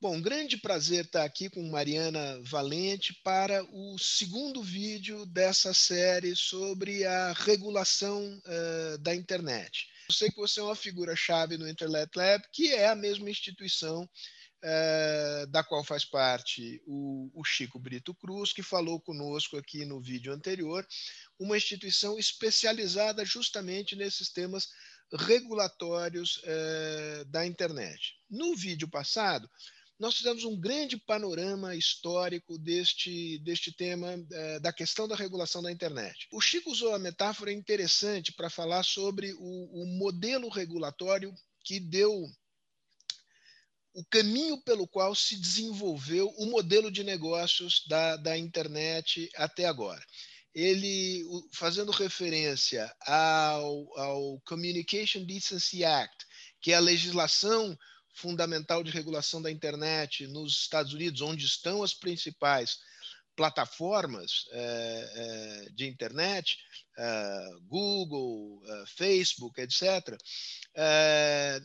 Bom, grande prazer estar aqui com Mariana Valente para o segundo vídeo dessa série sobre a regulação uh, da internet. Eu sei que você é uma figura-chave no Internet Lab, que é a mesma instituição uh, da qual faz parte o, o Chico Brito Cruz, que falou conosco aqui no vídeo anterior, uma instituição especializada justamente nesses temas regulatórios uh, da internet. No vídeo passado, nós fizemos um grande panorama histórico deste, deste tema, eh, da questão da regulação da internet. O Chico usou a metáfora interessante para falar sobre o, o modelo regulatório que deu o caminho pelo qual se desenvolveu o modelo de negócios da, da internet até agora. Ele, fazendo referência ao, ao Communication Decency Act, que é a legislação fundamental de regulação da internet nos Estados Unidos, onde estão as principais plataformas é, é, de internet, é, Google, Facebook, etc.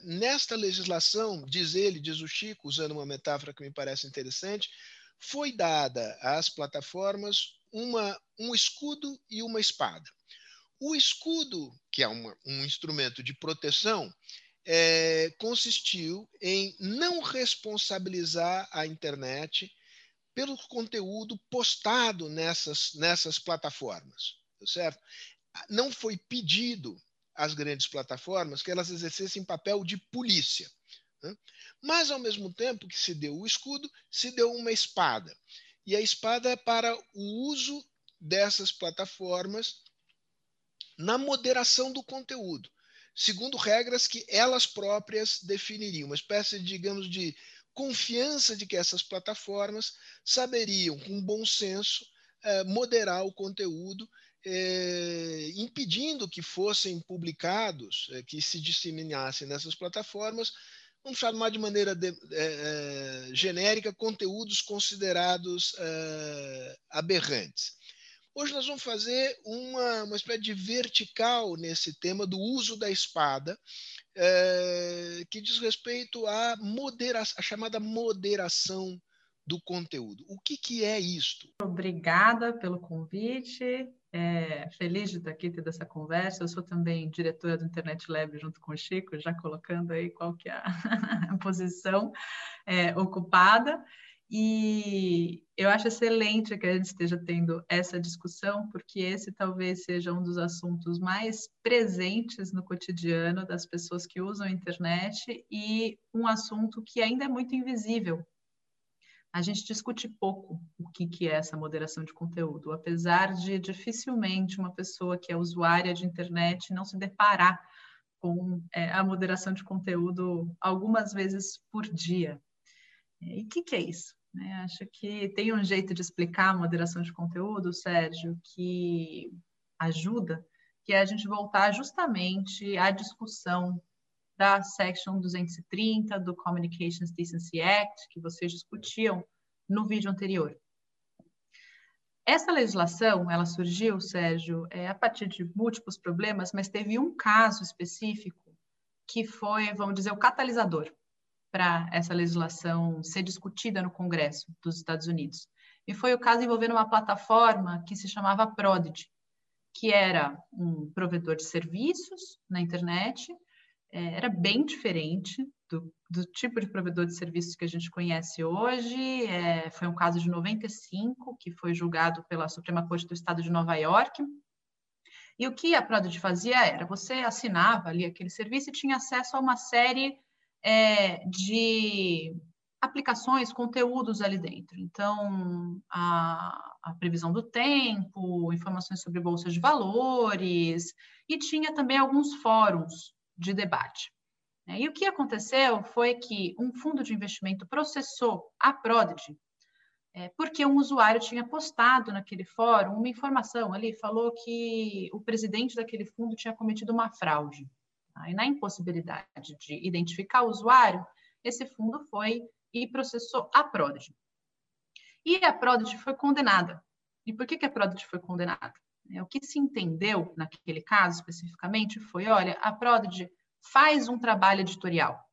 nesta legislação, diz ele, diz o Chico, usando uma metáfora que me parece interessante, foi dada às plataformas uma, um escudo e uma espada. O escudo, que é uma, um instrumento de proteção, consistiu em não responsabilizar a internet pelo conteúdo postado nessas, nessas plataformas, tá certo? Não foi pedido às grandes plataformas que elas exercessem papel de polícia. Né? Mas, ao mesmo tempo que se deu o escudo, se deu uma espada. E a espada é para o uso dessas plataformas na moderação do conteúdo segundo regras que elas próprias definiriam, uma espécie, digamos, de confiança de que essas plataformas saberiam, com bom senso, eh, moderar o conteúdo, eh, impedindo que fossem publicados, eh, que se disseminassem nessas plataformas, vamos chamar de maneira de, genérica, conteúdos considerados aberrantes. Hoje nós vamos fazer uma, uma espécie de vertical nesse tema do uso da espada, é, que diz respeito à a chamada moderação do conteúdo. O que, que é isto? Obrigada pelo convite. É, feliz de estar aqui tendo essa conversa. Eu sou também diretora do Internet Lab junto com o Chico, já colocando aí qual que é a, a posição é, ocupada. E eu acho excelente que a gente esteja tendo essa discussão, porque esse talvez seja um dos assuntos mais presentes no cotidiano das pessoas que usam a internet e um assunto que ainda é muito invisível. A gente discute pouco o que, que é essa moderação de conteúdo, apesar de dificilmente uma pessoa que é usuária de internet não se deparar com é, a moderação de conteúdo algumas vezes por dia. E o que, que é isso? Né? Acho que tem um jeito de explicar a moderação de conteúdo, Sérgio, que ajuda, que é a gente voltar justamente à discussão da Section 230 do Communications Decency Act, que vocês discutiam no vídeo anterior. Essa legislação, ela surgiu, Sérgio, é, a partir de múltiplos problemas, mas teve um caso específico que foi, vamos dizer, o catalisador para essa legislação ser discutida no Congresso dos Estados Unidos. E foi o caso envolvendo uma plataforma que se chamava Prodigy, que era um provedor de serviços na internet, é, era bem diferente do, do, tipo de provedor de serviços que a gente conhece hoje. É, foi um caso de 95, que foi julgado pela Suprema Corte do Estado de Nova York. E o que a Prodigy fazia era, você assinava ali aquele serviço e tinha acesso a uma série é, de aplicações, conteúdos ali dentro. Então, a, a, previsão do tempo, informações sobre bolsas de valores, e tinha também alguns fóruns de debate. Né? E o que aconteceu foi que um fundo de investimento processou a Prodigy, é, porque um usuário tinha postado naquele fórum uma informação ali, falou que o presidente daquele fundo tinha cometido uma fraude. Tá? E na impossibilidade de identificar o usuário, esse fundo foi e processou a Prodigy. E a Prodigy foi condenada. E por que, que a Prodigy foi condenada? O que se entendeu naquele caso especificamente foi, olha, a Prodigy faz um trabalho editorial.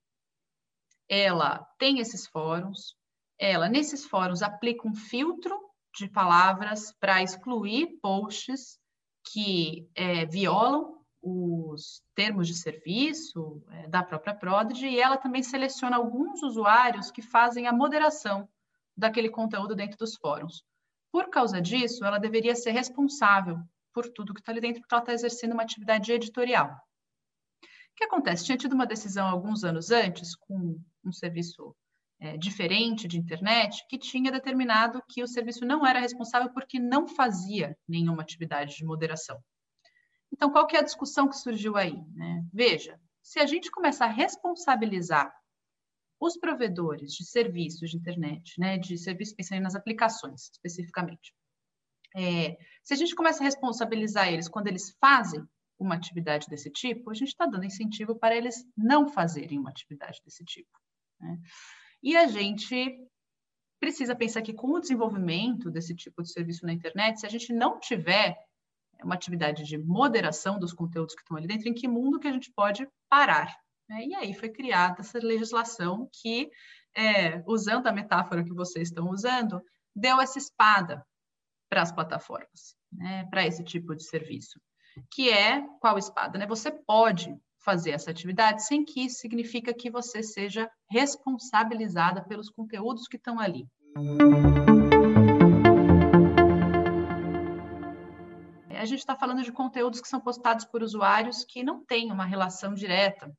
Ela tem esses fóruns, ela nesses fóruns aplica um filtro de palavras para excluir posts que é, violam os termos de serviço é, da própria Prodigy e ela também seleciona alguns usuários que fazem a moderação daquele conteúdo dentro dos fóruns. Por causa disso, ela deveria ser responsável por tudo que está ali dentro, porque ela está exercendo uma atividade editorial. O que acontece? Tinha tido uma decisão alguns anos antes, com um serviço é, diferente de internet, que tinha determinado que o serviço não era responsável porque não fazia nenhuma atividade de moderação. Então, qual que é a discussão que surgiu aí? Né? Veja, se a gente começar a responsabilizar os provedores de serviços de internet, né, de serviços pensando nas aplicações especificamente, é, se a gente começa a responsabilizar eles quando eles fazem uma atividade desse tipo, a gente está dando incentivo para eles não fazerem uma atividade desse tipo. Né? E a gente precisa pensar que com o desenvolvimento desse tipo de serviço na internet, se a gente não tiver uma atividade de moderação dos conteúdos que estão ali dentro, em que mundo que a gente pode parar? Né? E aí foi criada essa legislação que, é, usando a metáfora que vocês estão usando, deu essa espada para as plataformas, né? para esse tipo de serviço, que é qual espada? Né? Você pode fazer essa atividade sem que isso significa que você seja responsabilizada pelos conteúdos que estão ali. A gente está falando de conteúdos que são postados por usuários que não têm uma relação direta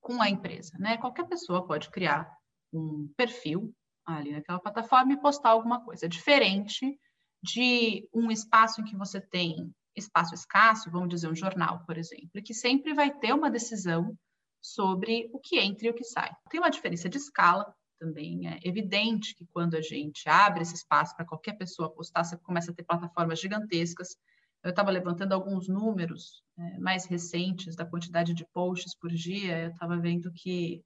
com a empresa, né? Qualquer pessoa pode criar um perfil ali naquela plataforma e postar alguma coisa diferente de um espaço em que você tem espaço escasso, vamos dizer um jornal, por exemplo, que sempre vai ter uma decisão sobre o que entra e o que sai. Tem uma diferença de escala também, é evidente que quando a gente abre esse espaço para qualquer pessoa postar, você começa a ter plataformas gigantescas. Eu estava levantando alguns números é, mais recentes da quantidade de posts por dia, eu estava vendo que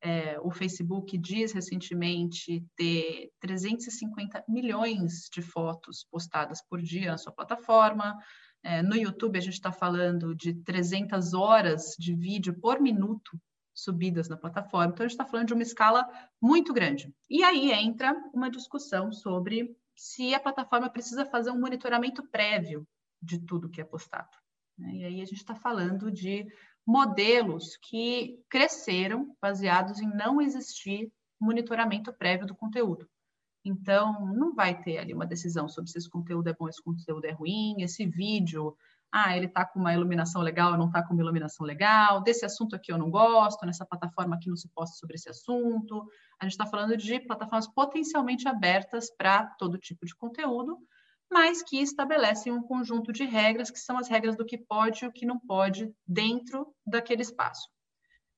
é, o Facebook diz recentemente ter 350 milhões de fotos postadas por dia na sua plataforma. É, no YouTube, a gente está falando de 300 horas de vídeo por minuto subidas na plataforma. Então, a gente está falando de uma escala muito grande. E aí entra uma discussão sobre se a plataforma precisa fazer um monitoramento prévio de tudo que é postado. Né? E aí a gente está falando de modelos que cresceram baseados em não existir monitoramento prévio do conteúdo. Então, não vai ter ali uma decisão sobre se esse conteúdo é bom, esse conteúdo é ruim, esse vídeo, ah, ele está com uma iluminação legal, não está com uma iluminação legal, desse assunto aqui eu não gosto, nessa plataforma aqui não se posta sobre esse assunto. A gente está falando de plataformas potencialmente abertas para todo tipo de conteúdo, mas que estabelecem um conjunto de regras, que são as regras do que pode e o que não pode dentro daquele espaço.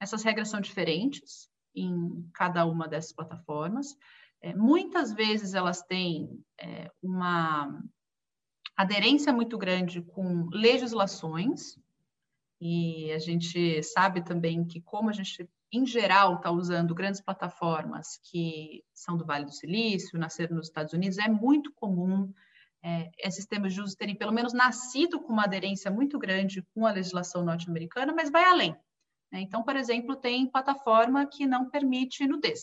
Essas regras são diferentes em cada uma dessas plataformas, é, muitas vezes elas têm é, uma aderência muito grande com legislações, e a gente sabe também que, como a gente, em geral, está usando grandes plataformas que são do Vale do Silício, nasceram nos Estados Unidos, é muito comum é, esses termos de uso terem, pelo menos, nascido com uma aderência muito grande com a legislação norte-americana, mas vai além. Né? Então, por exemplo, tem plataforma que não permite nudez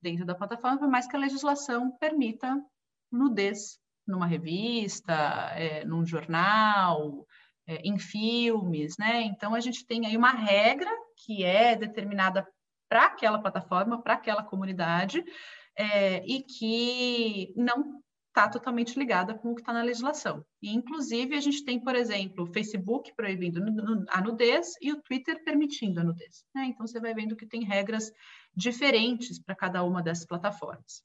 dentro da plataforma, por mais que a legislação permita nudez numa revista, é, num jornal, é, em filmes, né? Então a gente tem aí uma regra que é determinada para aquela plataforma, para aquela comunidade, é, e que não está totalmente ligada com o que está na legislação. E, inclusive, a gente tem, por exemplo, o Facebook proibindo a nudez e o Twitter permitindo a nudez. Né? Então, você vai vendo que tem regras diferentes para cada uma dessas plataformas.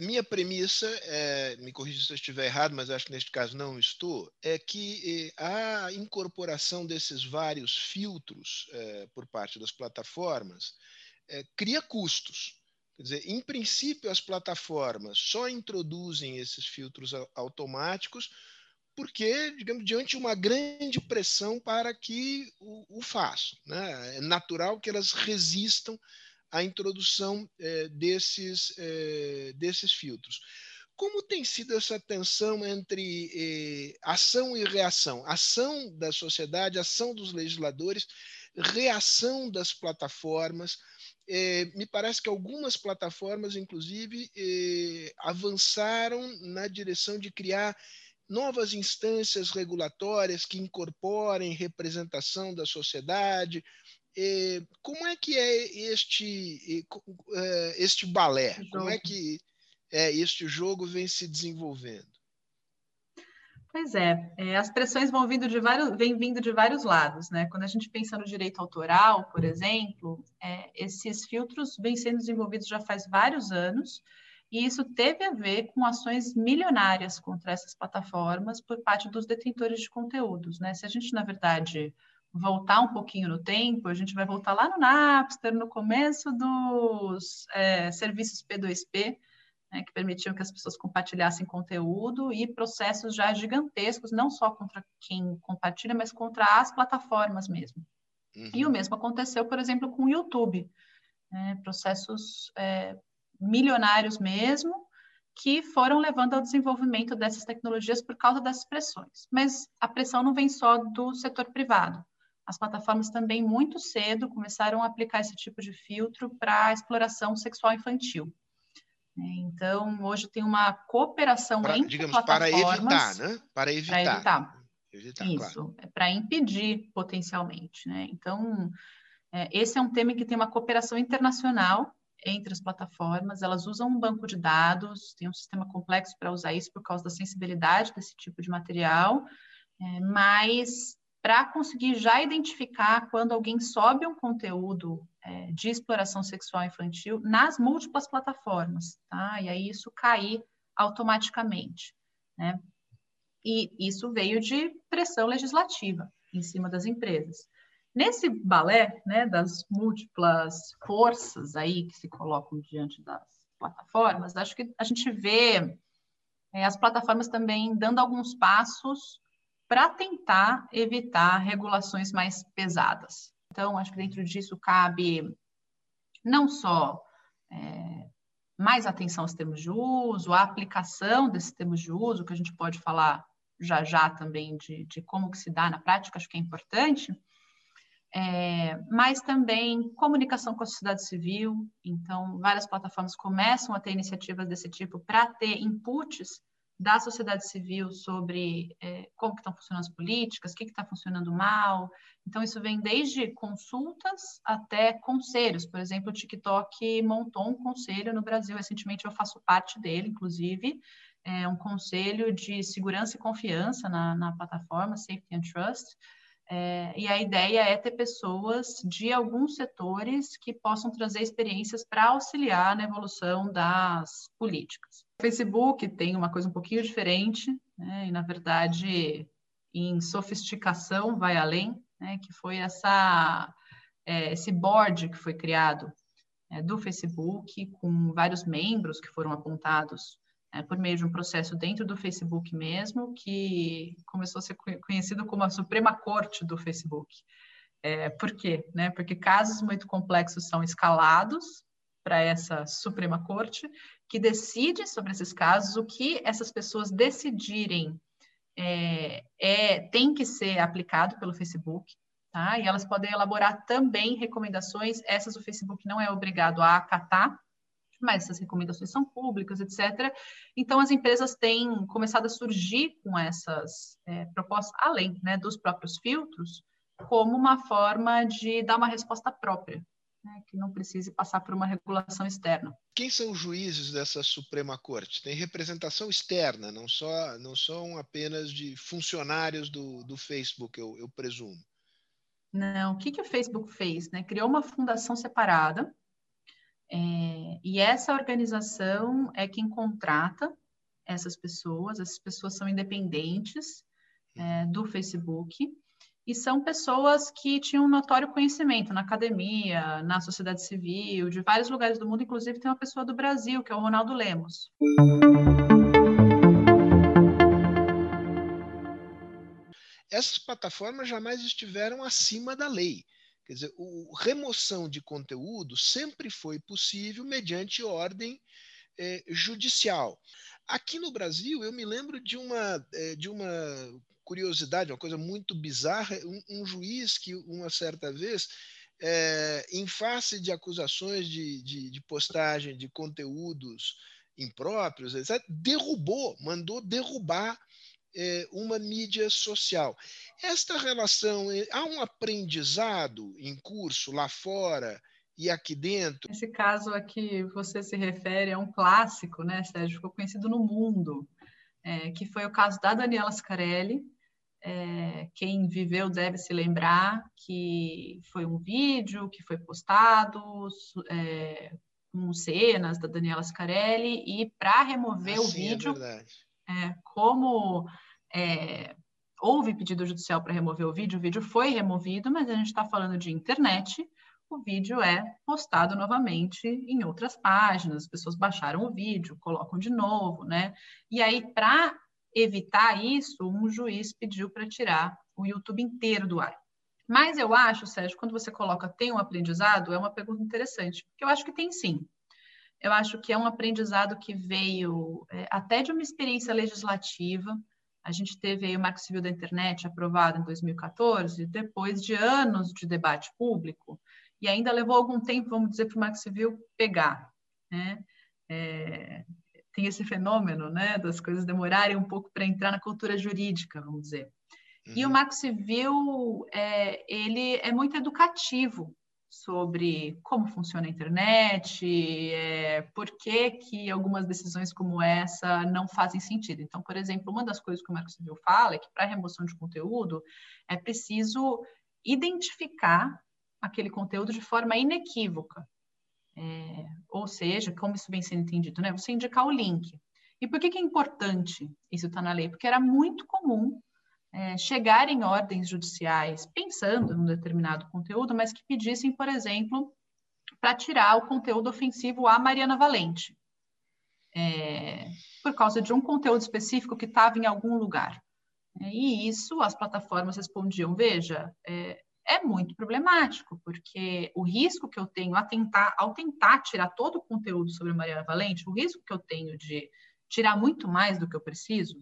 Minha premissa, é, me corrija se eu estiver errado, mas acho que neste caso não estou, é que eh, a incorporação desses vários filtros é, por parte das plataformas é, cria custos. Quer dizer, em princípio, as plataformas só introduzem esses filtros automáticos porque, digamos, diante de uma grande pressão para que o, o façam. Né? É natural que elas resistam a introdução é, desses, é, desses filtros. Como tem sido essa tensão entre eh, ação e reação? Ação da sociedade, ação dos legisladores, reação das plataformas. Eh, me parece que algumas plataformas, inclusive, eh, avançaram na direção de criar novas instâncias regulatórias que incorporem representação da sociedade. Como é que é este, este balé? Como é que é, este jogo vem se desenvolvendo? Pois é, é, as pressões vão vindo de vários, vêm vindo de vários lados, né? Quando a gente pensa no direito autoral, por exemplo, é, esses filtros vêm sendo desenvolvidos já faz vários anos, e isso teve a ver com ações milionárias contra essas plataformas por parte dos detentores de conteúdos, né? Se a gente, na verdade, voltar um pouquinho no tempo, a gente vai voltar lá no Napster, no começo dos é, serviços P2P, né, que permitiam que as pessoas compartilhassem conteúdo e processos já gigantescos, não só contra quem compartilha, mas contra as plataformas mesmo. Uhum. E o mesmo aconteceu, por exemplo, com o YouTube. Né, processos é, milionários mesmo, que foram levando ao desenvolvimento dessas tecnologias por causa dessas pressões. Mas a pressão não vem só do setor privado. As plataformas também, muito cedo, começaram a aplicar esse tipo de filtro para a exploração sexual infantil. Né? Então, hoje tem uma cooperação pra, entre digamos, plataformas. Para evitar, né? Para evitar. Para evitar. evitar Isso, claro. é para impedir potencialmente. Né? Então, é, esse é um tema que tem uma cooperação internacional entre as plataformas, elas usam um banco de dados, tem um sistema complexo para usar isso por causa da sensibilidade desse tipo de material, é, mas para conseguir já identificar quando alguém sobe um conteúdo é, de exploração sexual infantil nas múltiplas plataformas, tá? E aí isso cair automaticamente, né? E isso veio de pressão legislativa em cima das empresas. Nesse balé, né, das múltiplas forças aí que se colocam diante das plataformas, acho que a gente vê é, as plataformas também dando alguns passos para tentar evitar regulações mais pesadas. Então, acho que dentro disso cabe não só é, mais atenção aos termos de uso, a aplicação desses termos de uso, que a gente pode falar já já também de, de como que se dá na prática, acho que é importante, é, mas também comunicação com a sociedade civil. Então, várias plataformas começam a ter iniciativas desse tipo para ter inputs da sociedade civil sobre é, como que estão funcionando as políticas, o que está funcionando mal. Então, isso vem desde consultas até conselhos. Por exemplo, o TikTok montou um conselho no Brasil, recentemente eu faço parte dele, inclusive, é um conselho de segurança e confiança na, na plataforma Safety and Trust, é, e a ideia é ter pessoas de alguns setores que possam trazer experiências para auxiliar na evolução das políticas. O Facebook tem uma coisa um pouquinho diferente, né, e na verdade, em sofisticação vai além, né, que foi essa, é, esse board que foi criado é, do Facebook, com vários membros que foram apontados é, por meio de um processo dentro do Facebook mesmo, que começou a ser conhecido como a Suprema Corte do Facebook. É, por quê? Né? Porque casos muito complexos são escalados para essa Suprema Corte, que decide sobre esses casos o que essas pessoas decidirem é, é, tem que ser aplicado pelo Facebook, tá? E elas podem elaborar também recomendações, essas o Facebook não é obrigado a acatar, mas essas recomendações são públicas, etc. Então, as empresas têm começado a surgir com essas é, propostas, além né, dos próprios filtros, como uma forma de dar uma resposta própria, né, que não precise passar por uma regulação externa. Quem são os juízes dessa Suprema Corte? Tem representação externa, não, só, não são apenas de funcionários do, do Facebook, eu, eu presumo. Não, o que, que o Facebook fez? Né? Criou uma fundação separada, é, e essa organização é quem contrata essas pessoas, essas pessoas são independentes é, do Facebook e são pessoas que tinham um notório conhecimento na academia, na sociedade civil, de vários lugares do mundo, inclusive tem uma pessoa do Brasil, que é o Ronaldo Lemos. Essas plataformas jamais estiveram acima da lei. Quer dizer, o, remoção de conteúdo sempre foi possível mediante ordem é, judicial. Aqui no Brasil, eu me lembro de uma, é, de uma curiosidade, uma coisa muito bizarra, um, um juiz que, uma certa vez, é, em face de acusações de, de, de postagem de conteúdos impróprios, etc., derrubou, mandou derrubar uma mídia social. Esta relação, é, há um aprendizado em curso lá fora e aqui dentro? Esse caso a que você se refere é um clássico, né, Sérgio? Ficou conhecido no mundo, é, que foi o caso da Daniela Scarelli. É, quem viveu deve se lembrar que foi um vídeo que foi postado é, com cenas da Daniela Scarelli e para remover ah, o é vídeo, é como houve pedido judicial para remover o vídeo, o vídeo foi removido, mas a gente está falando de internet, o vídeo é postado novamente em outras páginas, as pessoas baixaram o vídeo, colocam de novo, né? E aí, para evitar isso, um juiz pediu para tirar o YouTube inteiro do ar. Mas eu acho, Sérgio, quando você coloca tem um aprendizado, é uma pergunta interessante, porque eu acho que tem sim. Eu acho que é um aprendizado que veio é, até de uma experiência legislativa. A gente teve aí o Marco Civil da Internet aprovado em 2014, depois de anos de debate público, e ainda levou algum tempo, vamos dizer, para o Marco Civil pegar. Né? É, tem esse fenômeno né, das coisas demorarem um pouco para entrar na cultura jurídica, vamos dizer. E o uhum. Marco Civil, é, ele é muito educativo sobre como funciona a internet, é, por que, que algumas decisões como essa não fazem sentido. Então, por exemplo, uma das coisas que o Marco Civil fala é que para remoção de conteúdo é preciso identificar aquele conteúdo de forma inequívoca. É, ou seja, como isso vem sendo entendido, né? Você indicar o link. E por que, que é importante isso estar tá na lei? Porque era muito comum é, chegar em ordens judiciais pensando em um determinado conteúdo, mas que pedissem, por exemplo, para tirar o conteúdo ofensivo à Mariana Valente, é, por causa de um conteúdo específico que estava em algum lugar. É, e isso as plataformas respondiam: veja, é, é muito problemático, porque o risco que eu tenho a tentar, ao tentar tirar todo o conteúdo sobre Mariana Valente, o risco que eu tenho de tirar muito mais do que eu preciso,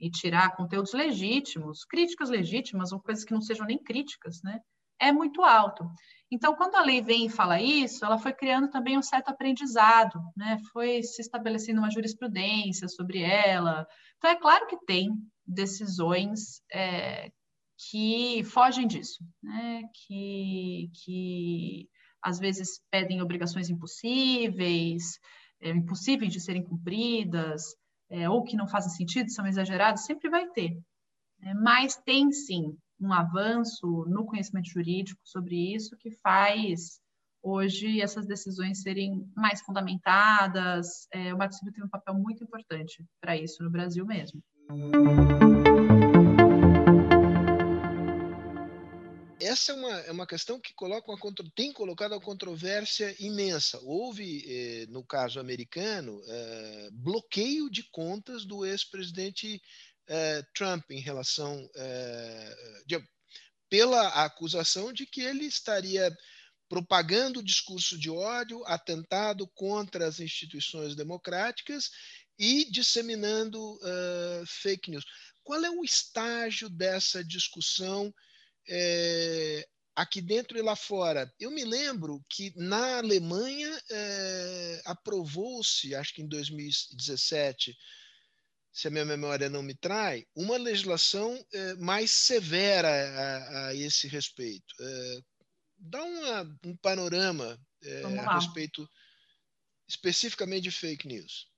e tirar conteúdos legítimos, críticas legítimas ou coisas que não sejam nem críticas, né, é muito alto. Então, quando a lei vem e fala isso, ela foi criando também um certo aprendizado, né, foi se estabelecendo uma jurisprudência sobre ela. Então, é claro que tem decisões é, que fogem disso, né? que, que às vezes pedem obrigações impossíveis, é, impossíveis de serem cumpridas, é, ou que não fazem sentido, são exagerados, sempre vai ter. Né? Mas tem sim um avanço no conhecimento jurídico sobre isso que faz hoje essas decisões serem mais fundamentadas. É, o Marco Civil tem um papel muito importante para isso no Brasil mesmo. Essa é uma, é uma questão que coloca uma, tem colocado uma controvérsia imensa. Houve, eh, no caso americano, eh, bloqueio de contas do ex-presidente eh, Trump em relação. Eh, de, pela acusação de que ele estaria propagando discurso de ódio, atentado contra as instituições democráticas e disseminando uh, fake news. Qual é o estágio dessa discussão é, aqui dentro e lá fora. Eu me lembro que na Alemanha é, aprovou-se, acho que em 2017, se a minha memória não me trai, uma legislação é, mais severa a, a esse respeito. É, dá uma, um panorama é, a respeito especificamente de fake news.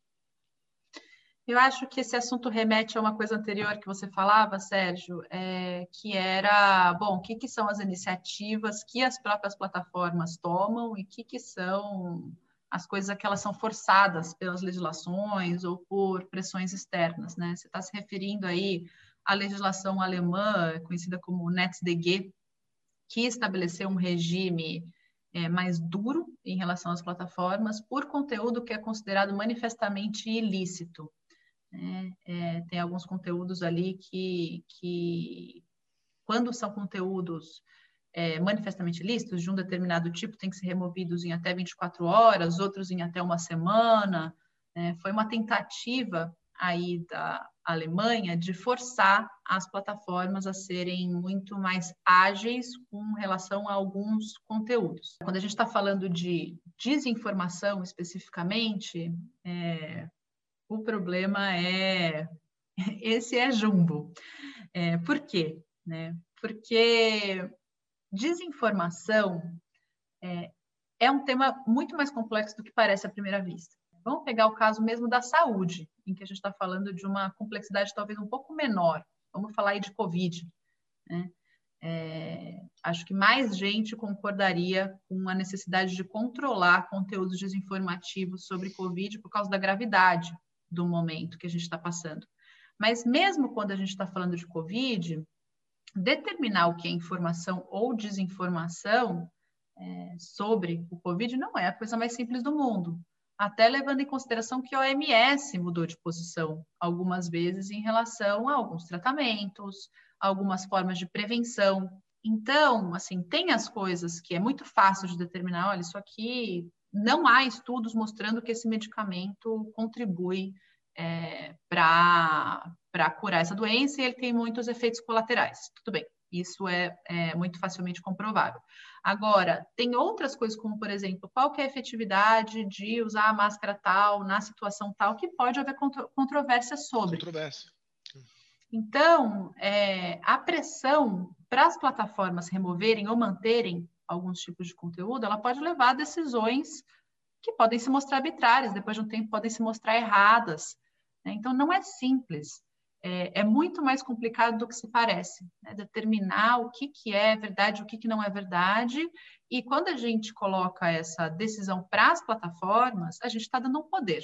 Eu acho que esse assunto remete a uma coisa anterior que você falava, Sérgio, é, que era, bom, o que, que, são as iniciativas que as próprias plataformas tomam e o que, que são as coisas que elas são forçadas pelas legislações ou por pressões externas, né? Você está se referindo aí à legislação alemã, conhecida como NetzDG, que estabeleceu um regime é, mais duro em relação às plataformas por conteúdo que é considerado manifestamente ilícito. Né? É, tem alguns conteúdos ali que, que, quando são conteúdos é, manifestamente lícitos de um determinado tipo têm que ser removidos em até 24 horas, outros em até uma semana. Né? Foi uma tentativa aí da Alemanha de forçar as plataformas a serem muito mais ágeis com relação a alguns conteúdos. Quando a gente está falando de desinformação especificamente, é, o problema é esse é jumbo. É, por quê? Né? Porque desinformação é, é um tema muito mais complexo do que parece à primeira vista. Vamos pegar o caso mesmo da saúde, em que a gente está falando de uma complexidade talvez um pouco menor. Vamos falar aí de Covid. Né? É, acho que mais gente concordaria com a necessidade de controlar conteúdos desinformativos sobre Covid por causa da gravidade do momento que a gente está passando. Mas mesmo quando a gente está falando de Covid, determinar o que é informação ou desinformação é, sobre o Covid não é a coisa mais simples do mundo. Até levando em consideração que a OMS mudou de posição algumas vezes em relação a alguns tratamentos, algumas formas de prevenção. Então, assim, tem as coisas que é muito fácil de determinar, olha, isso aqui não há estudos mostrando que esse medicamento contribui é, para curar essa doença e ele tem muitos efeitos colaterais. Tudo bem, isso é, é, muito facilmente comprovável. Agora, tem outras coisas, como, por exemplo, qual é a efetividade de usar a máscara tal, na situação tal, que pode haver contro controvérsia sobre. Controvérsia. Então, é, a pressão para as plataformas removerem ou manterem alguns tipos de conteúdo, ela pode levar a decisões que podem se mostrar arbitrárias, depois de um tempo podem se mostrar erradas. Né? Então, não é simples. É, é, muito mais complicado do que se parece, né? determinar o que, que é verdade, o que, que não é verdade. E quando a gente coloca essa decisão para as plataformas, a gente está dando um poder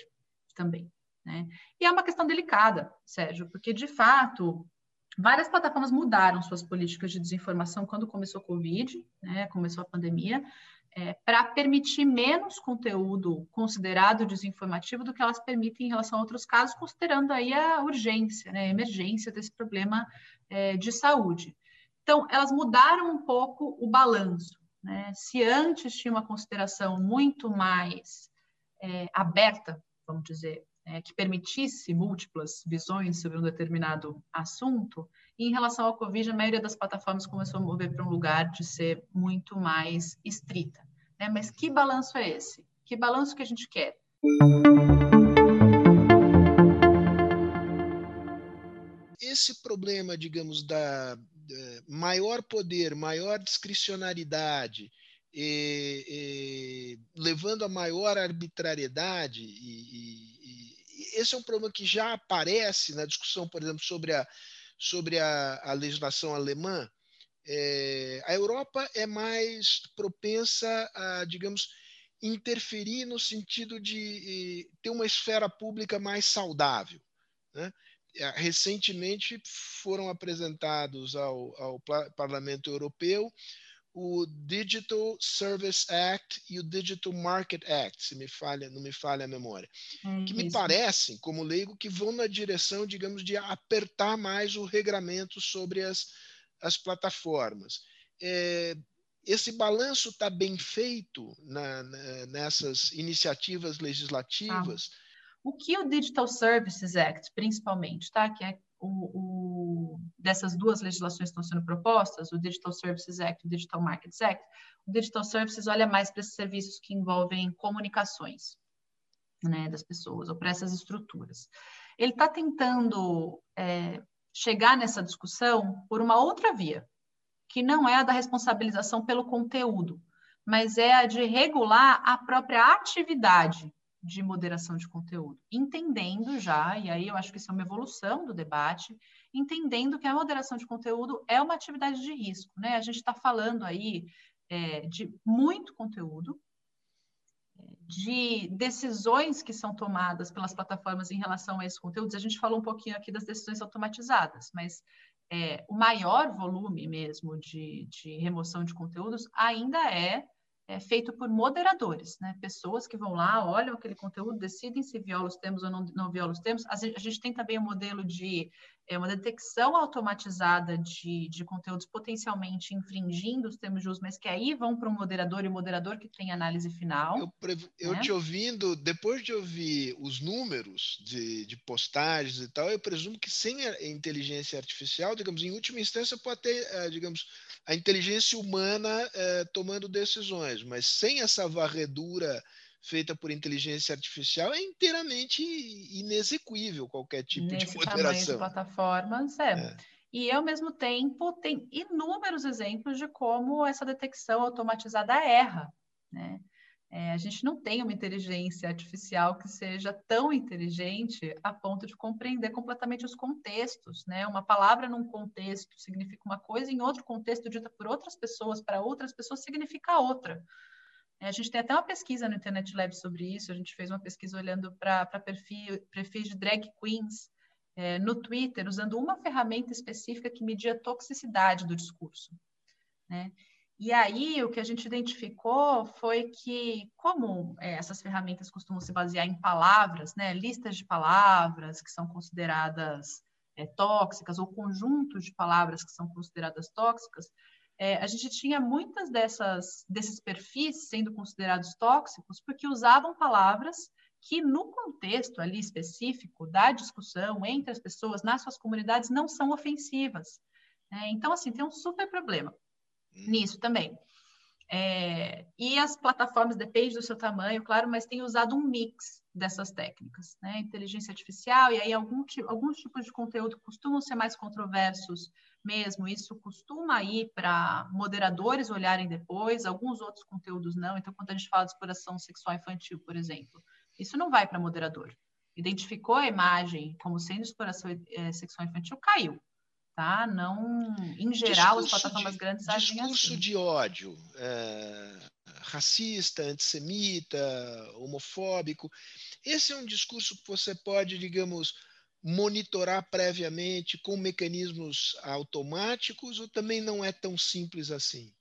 também. Né? E é uma questão delicada, Sérgio, porque de fato várias plataformas mudaram suas políticas de desinformação quando começou a Covid, né? começou a pandemia é, para permitir menos conteúdo considerado desinformativo do que elas permitem em relação a outros casos, considerando aí a urgência, né, a emergência desse problema é, de saúde. Então, elas mudaram um pouco o balanço. Né? Se antes tinha uma consideração muito mais é, aberta, vamos dizer, é, que permitisse múltiplas visões sobre um determinado assunto, e em relação ao Covid, a maioria das plataformas começou a mover para um lugar de ser muito mais estrita. Né? Mas que balanço é esse? Que balanço que a gente quer? Esse problema, digamos, da, maior poder, maior discricionariedade, e, e, levando a maior arbitrariedade, e, esse é um problema que já aparece na discussão, por exemplo, sobre a, sobre a, a legislação alemã, é, a Europa é mais propensa a, digamos, interferir no sentido de ter uma esfera pública mais saudável. Né? É, recentemente foram apresentados ao, ao Parlamento Europeu o Digital Service Act e o Digital Market Act, se me falha, não me falha a memória, é que me parecem, como leigo, que vão na direção, digamos, de apertar mais o regramento sobre as, as plataformas. É, esse balanço está bem feito na, na, nessas iniciativas legislativas? Ah. O que o Digital Services Act, principalmente, tá? que é o, o, dessas duas legislações que estão sendo propostas, o Digital Services Act e o Digital Markets Act, o Digital Services olha mais para esses serviços que envolvem comunicações né, das pessoas, ou para essas estruturas. Ele está tentando é, chegar nessa discussão por uma outra via, que não é a da responsabilização pelo conteúdo, mas é a de regular a própria atividade de moderação de conteúdo, entendendo já, e aí eu acho que isso é uma evolução do debate, entendendo que a moderação de conteúdo é uma atividade de risco, né? A gente está falando aí é, de muito conteúdo, de decisões que são tomadas pelas plataformas em relação a esses conteúdos. A gente falou um pouquinho aqui das decisões automatizadas, mas é, o maior volume mesmo de, de remoção de conteúdos ainda é, é, feito por moderadores, né? pessoas que vão lá, olham aquele conteúdo, decidem se viola os termos ou não, não viola os termos. A gente, tem também o um modelo de é uma detecção automatizada de, de conteúdos potencialmente infringindo os termos de uso, mas que aí vão para o moderador e o moderador que tem análise final. Eu, eu né? te ouvindo, depois de ouvir os números de, de postagens e tal, eu presumo que sem a inteligência artificial, digamos, em última instância, pode ter, eh, digamos, a inteligência humana eh, tomando decisões, mas sem essa varredura feita por inteligência artificial é inteiramente inexequível qualquer tipo Nesse de moderação. de plataformas, é. é. E, ao mesmo tempo, tem inúmeros exemplos de como essa detecção automatizada erra. Né? É, a gente não tem uma inteligência artificial que seja tão inteligente a ponto de compreender completamente os contextos. Né? Uma palavra num contexto significa uma coisa, em outro contexto, dita por outras pessoas, para outras pessoas, significa outra. É, a gente tem até uma pesquisa no Internet Lab sobre isso. A gente fez uma pesquisa olhando para perfil, perfis de drag queens é, no Twitter, usando uma ferramenta específica que media a toxicidade do discurso. Né? E aí, o que a gente identificou foi que, como é, essas ferramentas costumam se basear em palavras, né, listas de palavras que são consideradas é, tóxicas, ou conjuntos de palavras que são consideradas tóxicas, é, a gente tinha muitas dessas desses perfis sendo considerados tóxicos porque usavam palavras que no contexto ali específico da discussão entre as pessoas nas suas comunidades não são ofensivas. É, então assim tem um super problema hum. nisso também. É, e as plataformas depende do seu tamanho, claro, mas tem usado um mix dessas técnicas, né? Inteligência artificial e aí algum, alguns tipos de conteúdo costumam ser mais controversos mesmo. Isso costuma ir para moderadores olharem depois, alguns outros conteúdos não. Então, quando a gente fala de exploração sexual infantil, por exemplo, isso não vai para moderador. Identificou a imagem como sendo exploração é, sexual infantil, caiu tá? Não, em geral, discurso as plataformas de, grandes agem Discurso assim. de ódio, é, racista, antissemita, homofóbico. Esse é um discurso que você pode, digamos, monitorar previamente com mecanismos automáticos ou também não é tão simples assim?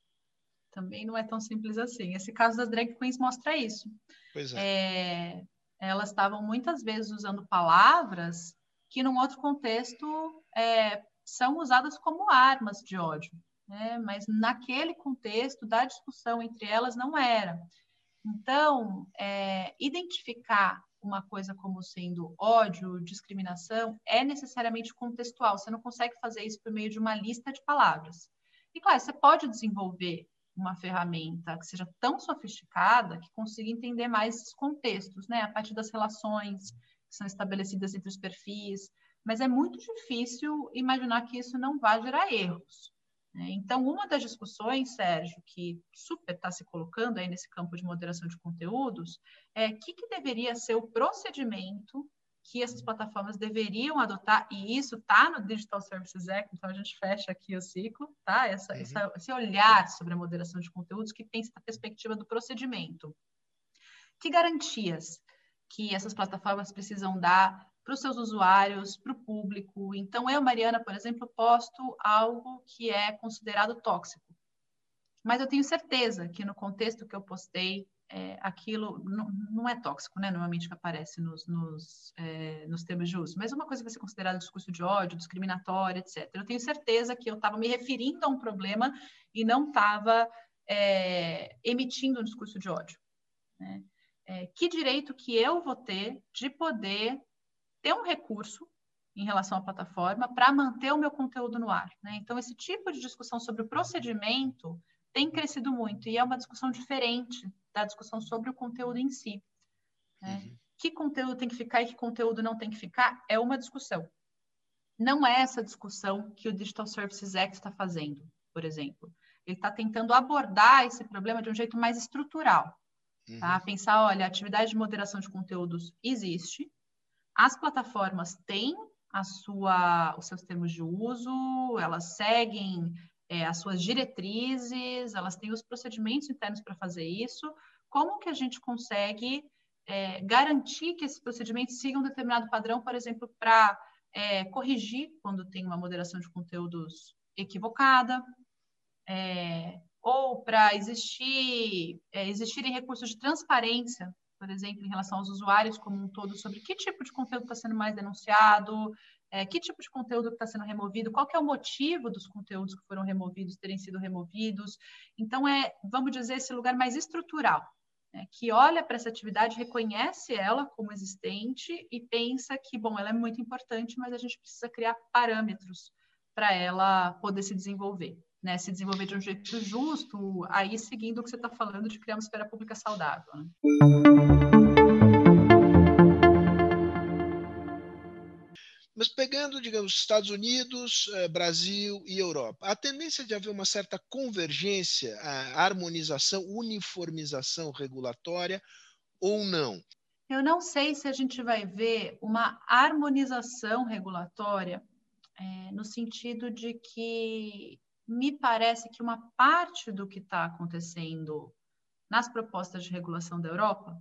Também não é tão simples assim. Esse caso das drag queens mostra isso. Pois é. é elas estavam muitas vezes usando palavras que, num outro contexto, é, são usadas como armas de ódio, né? mas naquele contexto da discussão entre elas não era. Então, é, identificar uma coisa como sendo ódio, discriminação, é necessariamente contextual. Você não consegue fazer isso por meio de uma lista de palavras. E claro, você pode desenvolver uma ferramenta que seja tão sofisticada que consiga entender mais esses contextos, né? A partir das relações que são estabelecidas entre os perfis, mas é muito difícil imaginar que isso não vai gerar erros. Né? Então, uma das discussões, Sérgio, que super está se colocando aí nesse campo de moderação de conteúdos, é o que, que deveria ser o procedimento que essas plataformas deveriam adotar, e isso está no Digital Services Act, então a gente fecha aqui o ciclo, tá? Essa, uhum. essa, esse olhar sobre a moderação de conteúdos que pensa na perspectiva do procedimento. Que garantias que essas plataformas precisam dar para os seus usuários, para o público. Então, eu, Mariana, por exemplo, posto algo que é considerado tóxico. Mas eu tenho certeza que no contexto que eu postei, é, aquilo não, é tóxico, né? Normalmente que aparece nos, nos, é, nos termos de uso. Mas uma coisa vai ser considerada discurso de ódio, discriminatório, etc. Eu tenho certeza que eu estava me referindo a um problema e não estava é, emitindo um discurso de ódio. Né? É, que direito que eu vou ter de poder ter um recurso em relação à plataforma para manter o meu conteúdo no ar. Né? Então, esse tipo de discussão sobre o procedimento tem crescido muito e é uma discussão diferente da discussão sobre o conteúdo em si. Né? Uhum. Que conteúdo tem que ficar e que conteúdo não tem que ficar é uma discussão. Não é essa discussão que o Digital Services Act está fazendo, por exemplo. Ele está tentando abordar esse problema de um jeito mais estrutural. Tá? Uhum. Pensar, olha, a atividade de moderação de conteúdos existe, as plataformas têm a sua, os seus termos de uso, elas seguem é, as suas diretrizes, elas têm os procedimentos internos para fazer isso. Como que a gente consegue é, garantir que esses procedimentos sigam um determinado padrão, por exemplo, para é, corrigir quando tem uma moderação de conteúdos equivocada, é, ou para existir, é, existirem recursos de transparência por exemplo, em relação aos usuários como um todo, sobre que tipo de conteúdo está sendo mais denunciado, é, que tipo de conteúdo está sendo removido, qual é o motivo dos conteúdos que foram removidos terem sido removidos. Então, é, vamos dizer, esse lugar mais estrutural, né, que olha para essa atividade, reconhece ela como existente e pensa que, bom, ela é muito importante, mas a gente precisa criar parâmetros para ela poder se desenvolver. Né, se desenvolver de um jeito justo, aí seguindo o que você está falando de criar uma esfera pública saudável. Né? Mas pegando, digamos, Estados Unidos, eh, Brasil e Europa, a tendência de haver uma certa convergência, harmonização, uniformização regulatória ou não? Eu não sei se a gente vai ver uma harmonização regulatória é, no sentido de que me parece que uma parte do que está acontecendo nas propostas de regulação da Europa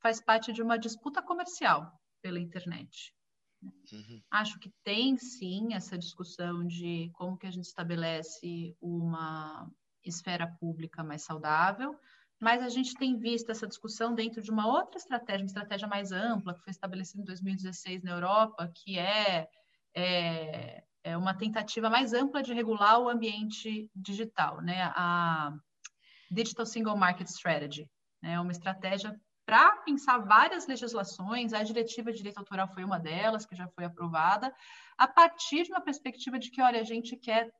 faz parte de uma disputa comercial pela internet. Uhum. Acho que tem sim essa discussão de como que a gente estabelece uma esfera pública mais saudável, mas a gente tem visto essa discussão dentro de uma outra estratégia, uma estratégia mais ampla, que foi estabelecida em 2016 na Europa, que é, é, é uma tentativa mais ampla de regular o ambiente digital, né? A Digital Single Market Strategy, né? É uma estratégia para pensar várias legislações, a diretiva de direito autoral foi uma delas, que já foi aprovada, a partir de uma perspectiva de que, olha, a gente quer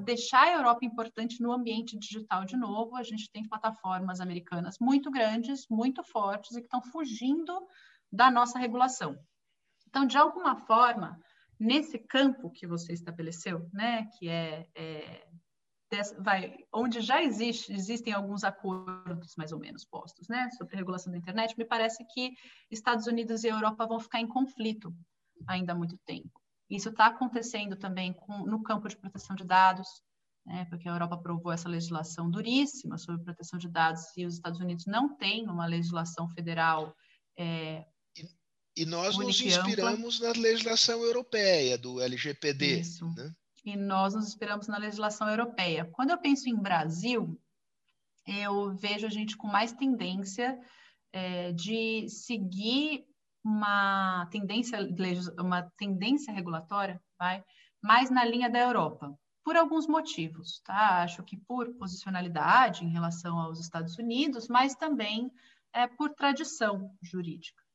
deixar a Europa importante no ambiente digital de novo, a gente tem plataformas americanas muito grandes, muito fortes e que estão fugindo da nossa regulação. Então, de alguma forma, nesse campo que você estabeleceu, né, que é, é vai, onde já existe, existem alguns acordos mais ou menos postos, né, sobre regulação da internet, me parece que Estados Unidos e Europa vão ficar em conflito ainda há muito tempo. Isso está acontecendo também com, no campo de proteção de dados, né, porque a Europa aprovou essa legislação duríssima sobre proteção de dados e os Estados Unidos não têm uma legislação federal é, e nós nos inspiramos na legislação europeia do LGPD. Isso. Né? e nós nos inspiramos na legislação europeia. Quando eu penso em Brasil, eu vejo a gente com mais tendência é, de seguir uma tendência, uma tendência regulatória, vai, mais na linha da Europa, por alguns motivos, tá? Acho que por posicionalidade em relação aos Estados Unidos, mas também é, por tradição jurídica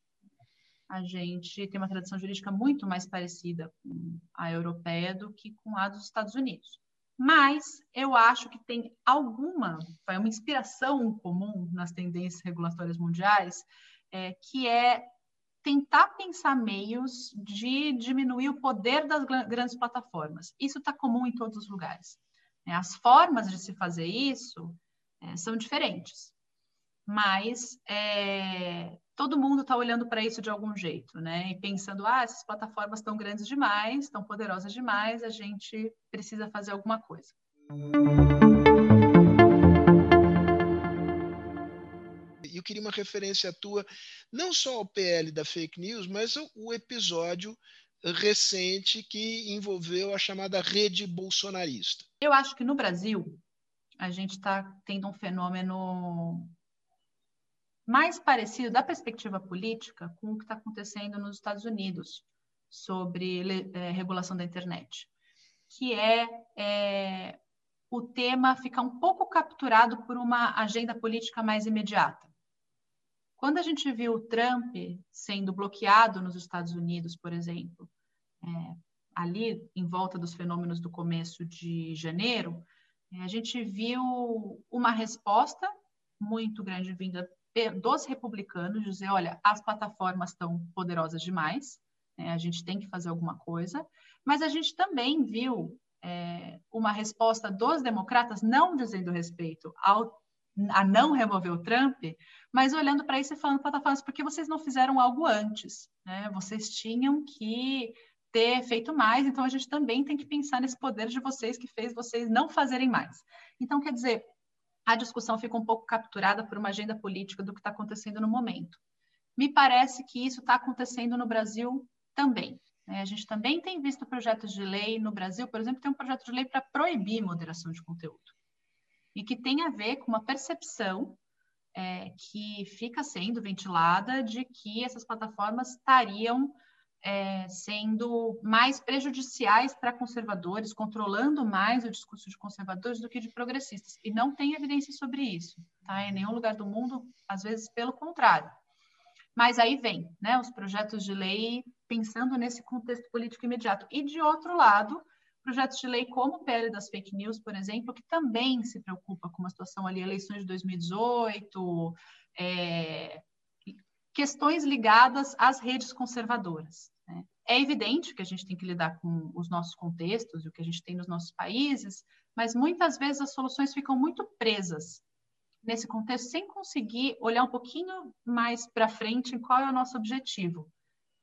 a gente tem uma tradição jurídica muito mais parecida com a europeia do que com a dos Estados Unidos. Mas eu acho que tem alguma, uma inspiração comum nas tendências regulatórias mundiais, é, que é tentar pensar meios de diminuir o poder das grandes plataformas. Isso está comum em todos os lugares. Né? As formas de se fazer isso é, são diferentes, mas é, todo mundo está olhando para isso de algum jeito, né? E pensando, ah, essas plataformas estão grandes demais, estão poderosas demais, a gente precisa fazer alguma coisa. Eu queria uma referência tua, não só ao PL da fake news, mas o episódio recente que envolveu a chamada rede bolsonarista. Eu acho que no Brasil a gente está tendo um fenômeno mais parecido, da perspectiva política, com o que está acontecendo nos Estados Unidos sobre é, regulação da internet, que é, é o tema ficar um pouco capturado por uma agenda política mais imediata. Quando a gente viu o Trump sendo bloqueado nos Estados Unidos, por exemplo, é, ali em volta dos fenômenos do começo de janeiro, é, a gente viu uma resposta muito grande vinda dos republicanos dizer, olha, as plataformas estão poderosas demais, né, a gente tem que fazer alguma coisa, mas a gente também viu é, uma resposta dos democratas não dizendo respeito ao, a não remover o Trump, mas olhando para isso e falando plataformas, por que vocês não fizeram algo antes? Né? Vocês tinham que ter feito mais, então a gente também tem que pensar nesse poder de vocês que fez vocês não fazerem mais. Então, quer dizer, a discussão fica um pouco capturada por uma agenda política do que está acontecendo no momento. Me parece que isso está acontecendo no Brasil também. Né? A gente também tem visto projetos de lei no Brasil, por exemplo, tem um projeto de lei para proibir moderação de conteúdo e que tem a ver com uma percepção é, que fica sendo ventilada de que essas plataformas estariam é, sendo mais prejudiciais para conservadores, controlando mais o discurso de conservadores do que de progressistas. E não tem evidência sobre isso, tá? Em nenhum lugar do mundo, às vezes pelo contrário. Mas aí vem, né, os projetos de lei pensando nesse contexto político imediato. E de outro lado, projetos de lei como o PL das fake news, por exemplo, que também se preocupa com uma situação ali, eleições de 2018, é, questões ligadas às redes conservadoras. É evidente que a gente tem que lidar com os nossos contextos e o que a gente tem nos nossos países, mas muitas vezes as soluções ficam muito presas nesse contexto, sem conseguir olhar um pouquinho mais para frente em qual é o nosso objetivo.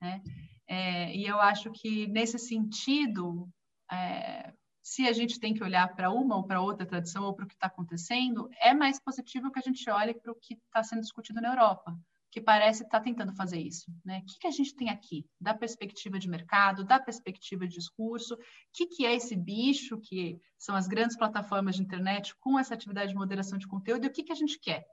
Né? É, e eu acho que, nesse sentido, é, se a gente tem que olhar para uma ou para outra tradição ou para o que está acontecendo, é mais positivo que a gente olhe para o que está sendo discutido na Europa que parece estar tá tentando fazer isso. Né? O que, que, a gente tem aqui? Da perspectiva de mercado, da perspectiva de discurso, o que, que é esse bicho que são as grandes plataformas de internet com essa atividade de moderação de conteúdo e o que, que a gente quer?